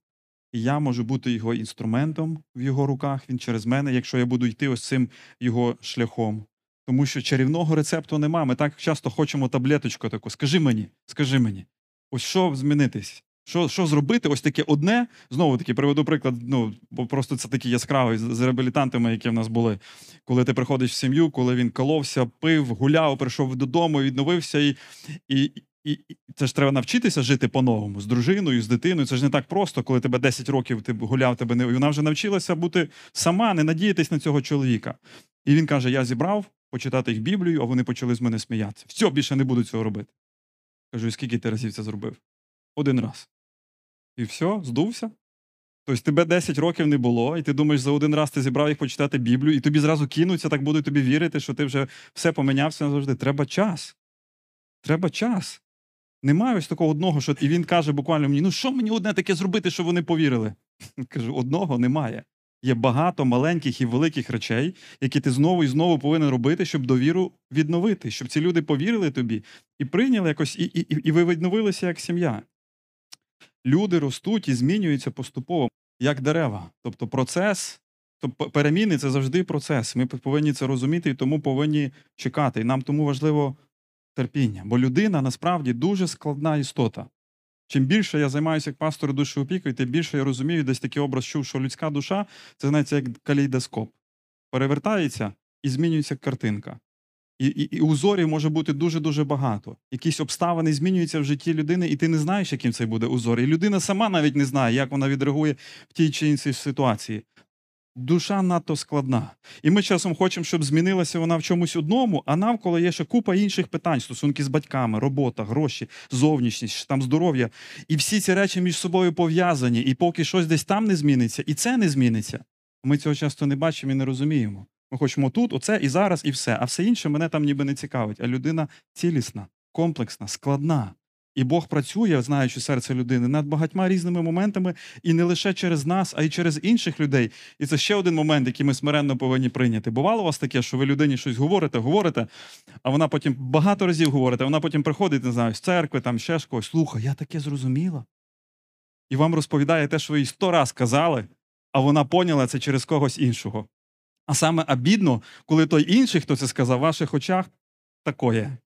і я можу бути його інструментом в його руках, він через мене, якщо я буду йти ось цим його шляхом. Тому що чарівного рецепту нема. Ми так часто хочемо таблеточку таку. Скажи мені, скажи мені, ось що змінитись? Що, що зробити? Ось таке одне. Знову таки приведу приклад. Ну бо просто це такий яскравий з, з реабілітантами, які в нас були. Коли ти приходиш в сім'ю, коли він коловся, пив, гуляв, прийшов додому, відновився, і, і, і, це ж треба навчитися жити по-новому з дружиною, з дитиною. Це ж не так просто, коли тебе 10 років ти гуляв, тебе не вона вже навчилася бути сама, не надіятись на цього чоловіка. І він каже: Я зібрав почитати їх Біблію, а вони почали з мене сміятися. Все, більше не буду цього робити. Кажу, і скільки ти разів це зробив? Один раз. І все, здувся. Тобто тебе 10 років не було, і ти думаєш, за один раз ти зібрав їх почитати Біблію, і тобі зразу кинуться, так будуть тобі вірити, що ти вже все помінявся назавжди. Треба час. Треба час. Немає ось такого одного, що і він каже буквально мені: ну що мені одне таке зробити, щоб вони повірили? Кажу, одного немає. Є багато маленьких і великих речей, які ти знову і знову повинен робити, щоб довіру відновити, щоб ці люди повірили тобі і прийняли якось, і, і, і- ви відновилися як сім'я. Люди ростуть і змінюються поступово, як дерева. Тобто процес, тобто переміни це завжди процес. Ми повинні це розуміти і тому повинні чекати. І нам тому важливо терпіння. Бо людина насправді дуже складна істота. Чим більше я займаюся як пастор душеопікою, тим більше я розумію, десь такий образ чув, що людська душа це знаєте, як калейдоскоп. Перевертається і змінюється картинка. І, і, і узорів може бути дуже-дуже багато. Якісь обставини змінюються в житті людини, і ти не знаєш, яким це буде узор. І людина сама навіть не знає, як вона відреагує в тій чи іншій ситуації. Душа надто складна. І ми часом хочемо, щоб змінилася вона в чомусь одному, а навколо є ще купа інших питань: стосунки з батьками, робота, гроші, зовнішність, там здоров'я. І всі ці речі між собою пов'язані. І поки щось десь там не зміниться, і це не зміниться. Ми цього часто не бачимо і не розуміємо. Ми хочемо тут, оце і зараз, і все. А все інше мене там ніби не цікавить. А людина цілісна, комплексна, складна. І Бог працює, знаючи серце людини, над багатьма різними моментами, і не лише через нас, а й через інших людей. І це ще один момент, який ми смиренно повинні прийняти. Бувало у вас таке, що ви людині щось говорите, говорите, а вона потім багато разів говорить, а вона потім приходить, не знаю, з церкви, там ще ж когось. Слухай, я таке зрозуміла. І вам розповідає те, що ви їй сто раз казали, а вона поняла це через когось іншого. А саме обідно, коли той інший, хто це сказав, в ваших очах такое.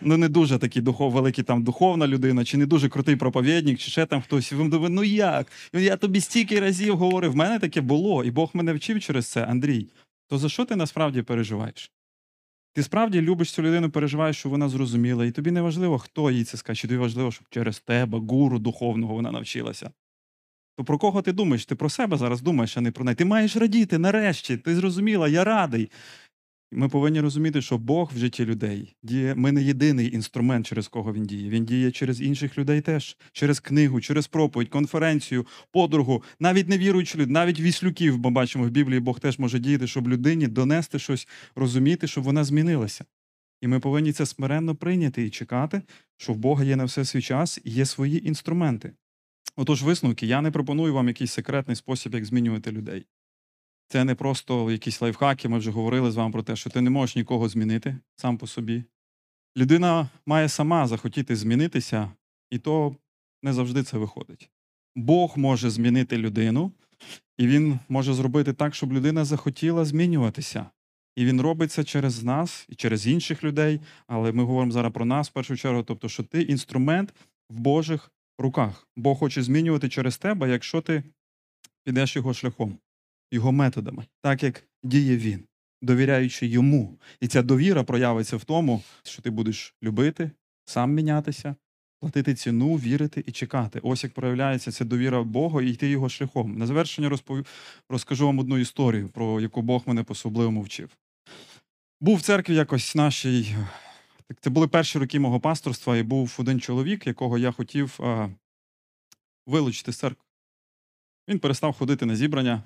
Ну, не дуже такий духов, великий там духовна людина, чи не дуже крутий проповідник, чи ще там хтось. І ви думаєте, ну як? Я тобі стільки разів говорив, в мене таке було, і Бог мене вчив через це, Андрій. То за що ти насправді переживаєш? Ти справді любиш цю людину, переживаєш, що вона зрозуміла, і тобі не важливо, хто їй це скаже, чи тобі важливо, щоб через тебе, гуру духовного, вона навчилася. То про кого ти думаєш? Ти про себе зараз думаєш, а не про неї. Ти маєш радіти нарешті. Ти зрозуміла, я радий. Ми повинні розуміти, що Бог в житті людей діє. Ми не єдиний інструмент, через кого він діє. Він діє через інших людей теж, через книгу, через проповідь, конференцію, подругу, навіть невіруючі люди, навіть віслюків, ми бачимо в Біблії, Бог теж може діяти, щоб людині донести щось, розуміти, щоб вона змінилася. І ми повинні це смиренно прийняти і чекати, що в Бога є на все свій час і є свої інструменти. Отож, висновки, я не пропоную вам якийсь секретний спосіб, як змінювати людей. Це не просто якісь лайфхаки, ми вже говорили з вами про те, що ти не можеш нікого змінити сам по собі. Людина має сама захотіти змінитися, і то не завжди це виходить. Бог може змінити людину, і Він може зробити так, щоб людина захотіла змінюватися. І він робить це через нас і через інших людей. Але ми говоримо зараз про нас в першу чергу, тобто, що ти інструмент в Божих руках. Бог хоче змінювати через тебе, якщо ти підеш його шляхом, його методами, так як діє він, довіряючи йому. І ця довіра проявиться в тому, що ти будеш любити, сам мінятися, платити ціну, вірити і чекати. Ось як проявляється ця довіра Богу і йти його шляхом. На завершення розпов... розкажу вам одну історію, про яку Бог мене по-особливому вчив. Був в церкві якось нашій. Це були перші роки мого пасторства, і був один чоловік, якого я хотів а, вилучити з церкви. Він перестав ходити на зібрання,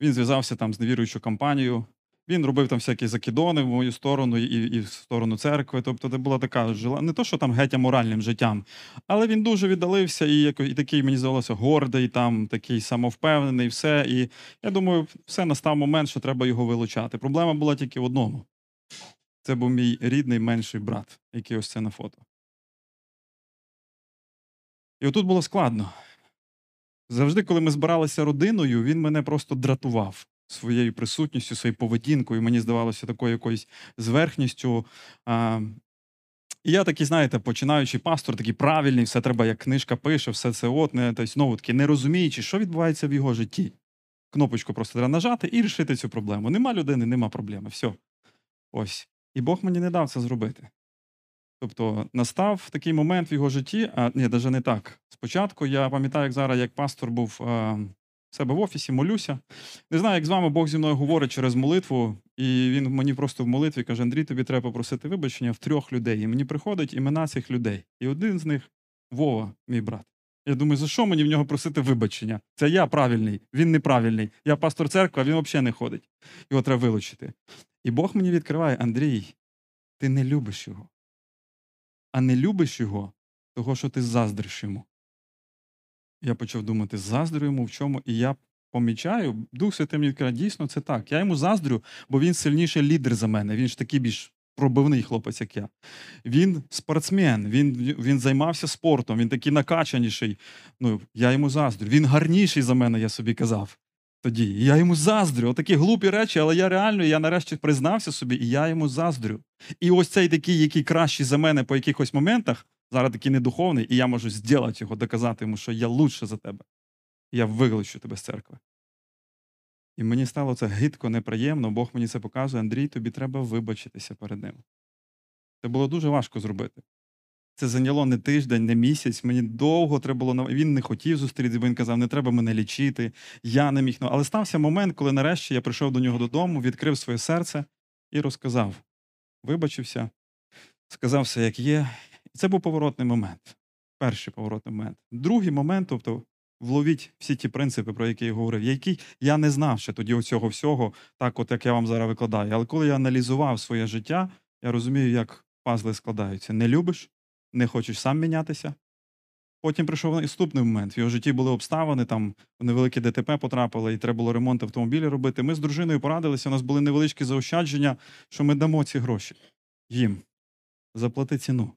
він зв'язався там з невіруючою компанією, він робив там всякі закидони в мою сторону і, і в сторону церкви. Тобто, це була така жила, не то, що там геть моральним життям, але він дуже віддалився і, і такий, мені здавалося, гордий, там такий самовпевнений, все. І я думаю, все настав момент, що треба його вилучати. Проблема була тільки в одному. Це був мій рідний менший брат, який ось це на фото. І отут було складно. Завжди, коли ми збиралися родиною, він мене просто дратував своєю присутністю, своєю поведінкою. Мені здавалося такою якоюсь зверхністю. І я такий, знаєте, починаючий пастор, такий правильний, все треба, як книжка пише, все це от, не, тобто, знову таки, не розуміючи, що відбувається в його житті. Кнопочку просто треба нажати і рішити цю проблему. Нема людини, нема проблеми. Все. Ось. І Бог мені не дав це зробити. Тобто настав такий момент в його житті, а ні, навіть не так. Спочатку я пам'ятаю, як зараз, як пастор був е, в себе в офісі, молюся. Не знаю, як з вами Бог зі мною говорить через молитву, і він мені просто в молитві каже: Андрій, тобі треба попросити вибачення в трьох людей. І мені приходять імена цих людей. І один з них Вова, мій брат. Я думаю, за що мені в нього просити вибачення? Це я правильний, він неправильний. Я пастор церкви, а він взагалі не ходить. Його треба вилучити. І Бог мені відкриває: Андрій, ти не любиш його. А не любиш його, того, що ти заздриш йому. Я почав думати, заздрю йому в чому, і я помічаю, Дух Святий мені відкриває, дійсно це так. Я йому заздрю, бо він сильніший лідер за мене. Він ж такий більш пробивний хлопець, як я. Він спортсмен, він, він займався спортом, він такий накачаніший. Ну, я йому заздрю. Він гарніший за мене, я собі казав. Тоді. І я йому заздрю. Отакі глупі речі, але я реально, я нарешті признався собі, і я йому заздрю. І ось цей такий, який кращий за мене по якихось моментах, Зараз такий недуховний, і я можу зробити його, доказати йому, що я лучше за тебе. Я виглучу тебе з церкви. І мені стало це гидко, неприємно. Бог мені це показує. Андрій, тобі треба вибачитися перед ним. Це було дуже важко зробити. Це зайняло не тиждень, не місяць. Мені довго треба було Він не хотів зустрітися, бо він казав, не треба мене лічити. Я не міг. Ну, Але стався момент, коли нарешті я прийшов до нього додому, відкрив своє серце і розказав. Вибачився, сказав все, як є. І це був поворотний момент. Перший поворотний момент. Другий момент, тобто, вловіть всі ті принципи, про які я говорив, які я не знав ще тоді оцього всього, так, от як я вам зараз викладаю. Але коли я аналізував своє життя, я розумію, як пазли складаються. Не любиш, не хочеш сам мінятися. Потім прийшов наступний момент. В його житті були обставини, там невелике ДТП потрапили, і треба було ремонт автомобіля робити. Ми з дружиною порадилися, у нас були невеличкі заощадження, що ми дамо ці гроші їм. Заплати ціну.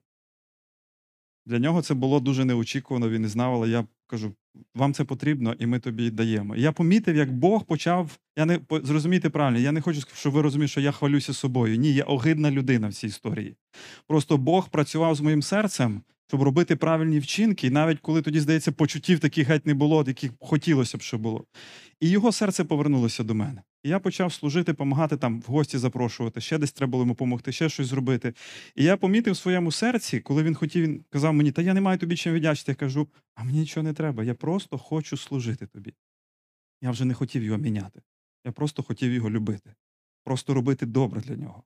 Для нього це було дуже неочікувано, він не знав, але я кажу: вам це потрібно, і ми тобі даємо. Я помітив, як Бог почав. Я не зрозумійте правильно, я не хочу, щоб ви розуміли, що я хвалюся собою. Ні, я огидна людина в цій історії. Просто Бог працював з моїм серцем, щоб робити правильні вчинки, і навіть коли тоді, здається, почуттів таких геть не було, яких хотілося б, щоб було. І його серце повернулося до мене. І я почав служити, допомагати там в гості запрошувати, ще десь треба було йому допомогти, ще щось зробити. І я помітив в своєму серці, коли він хотів, він казав мені, та я не маю тобі чим віддячити. Я кажу, а мені нічого не треба, я просто хочу служити тобі. Я вже не хотів його міняти. Я просто хотів його любити, просто робити добре для нього.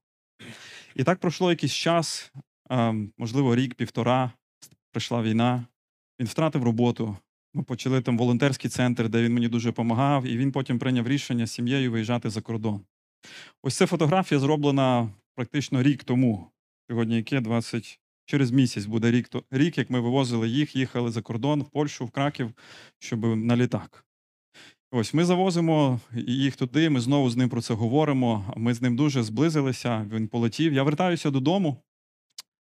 І так пройшло якийсь час, можливо, рік, півтора, прийшла війна, він втратив роботу. Ми почали там волонтерський центр, де він мені дуже допомагав, і він потім прийняв рішення з сім'єю виїжджати за кордон. Ось ця фотографія зроблена практично рік тому. Сьогодні яке 20... через місяць буде рік, то... рік, як ми вивозили їх, їхали за кордон в Польщу, в Краків, щоб на літак. Ось ми завозимо їх туди, ми знову з ним про це говоримо. Ми з ним дуже зблизилися, він полетів. Я вертаюся додому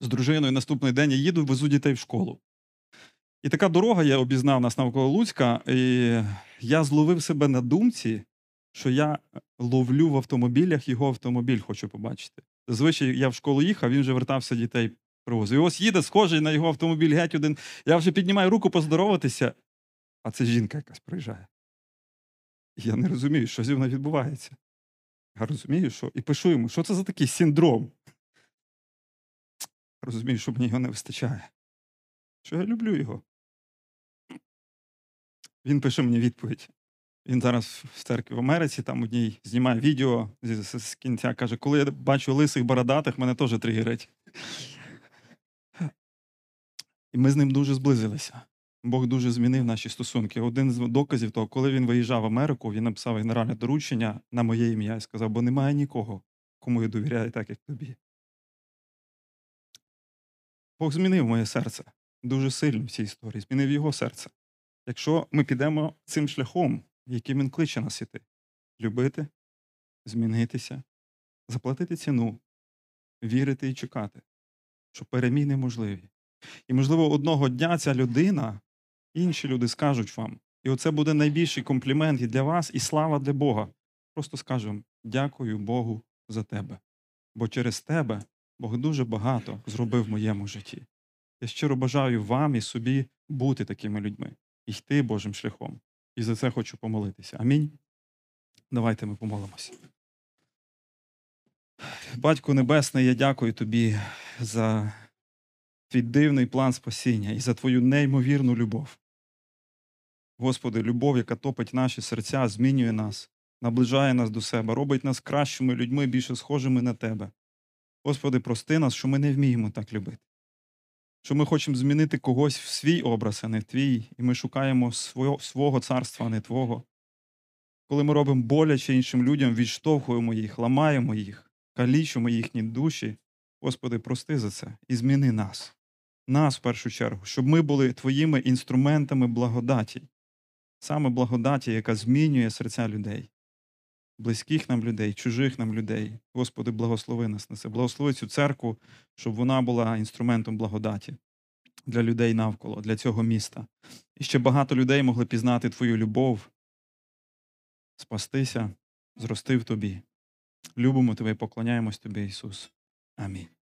з дружиною наступний день я їду, везу дітей в школу. І така дорога, я обізнав нас навколо Луцька, і я зловив себе на думці, що я ловлю в автомобілях його автомобіль, хочу побачити. Зазвичай я в школу їхав, він вже вертався дітей привозив. І ось їде, схожий на його автомобіль геть один. Я вже піднімаю руку поздороватися, а це жінка якась приїжджає. Я не розумію, що зі мною відбувається. Я розумію, що і пишу йому, що це за такий синдром. Розумію, що мені його не вистачає. Що я люблю його. Він пише мені відповідь. Він зараз в церкві в Америці, там одній знімає відео з, з, з кінця, каже, коли я бачу лисих бородатих, мене теж тригерить. І ми з ним дуже зблизилися. Бог дуже змінив наші стосунки. Один з доказів того, коли він виїжджав в Америку, він написав генеральне доручення на моє ім'я і сказав, бо немає нікого, кому я довіряю так, як тобі. Бог змінив моє серце дуже сильно в цій історії, змінив його серце. Якщо ми підемо цим шляхом, яким він кличе нас іти, любити, змінитися, заплатити ціну, вірити і чекати, що переміни можливі. І, можливо, одного дня ця людина, інші люди скажуть вам, і оце буде найбільший комплімент і для вас, і слава для Бога. Просто скажемо дякую Богу за тебе. Бо через тебе Бог дуже багато зробив в моєму житті. Я щиро бажаю вам і собі бути такими людьми, йти Божим шляхом. І за це хочу помолитися. Амінь. Давайте ми помолимося. Батько Небесний, я дякую тобі за твій дивний план спасіння і за твою неймовірну любов. Господи, любов, яка топить наші серця, змінює нас, наближає нас до себе, робить нас кращими людьми, більше схожими на тебе. Господи, прости нас, що ми не вміємо так любити. Що ми хочемо змінити когось в свій образ, а не в твій, і ми шукаємо свого, свого царства, а не Твого. Коли ми робимо боляче іншим людям, відштовхуємо їх, ламаємо їх, калічимо їхні душі. Господи, прости за це і зміни нас, нас в першу чергу, щоб ми були Твоїми інструментами благодаті, саме благодаті, яка змінює серця людей, близьких нам людей, чужих нам людей. Господи, благослови нас на це. Благослови цю церкву, щоб вона була інструментом благодаті для людей навколо, для цього міста. І ще багато людей могли пізнати Твою любов, спастися, зрости в Тобі. Любимо Тебе і поклоняємось Тобі, Ісус. Амінь.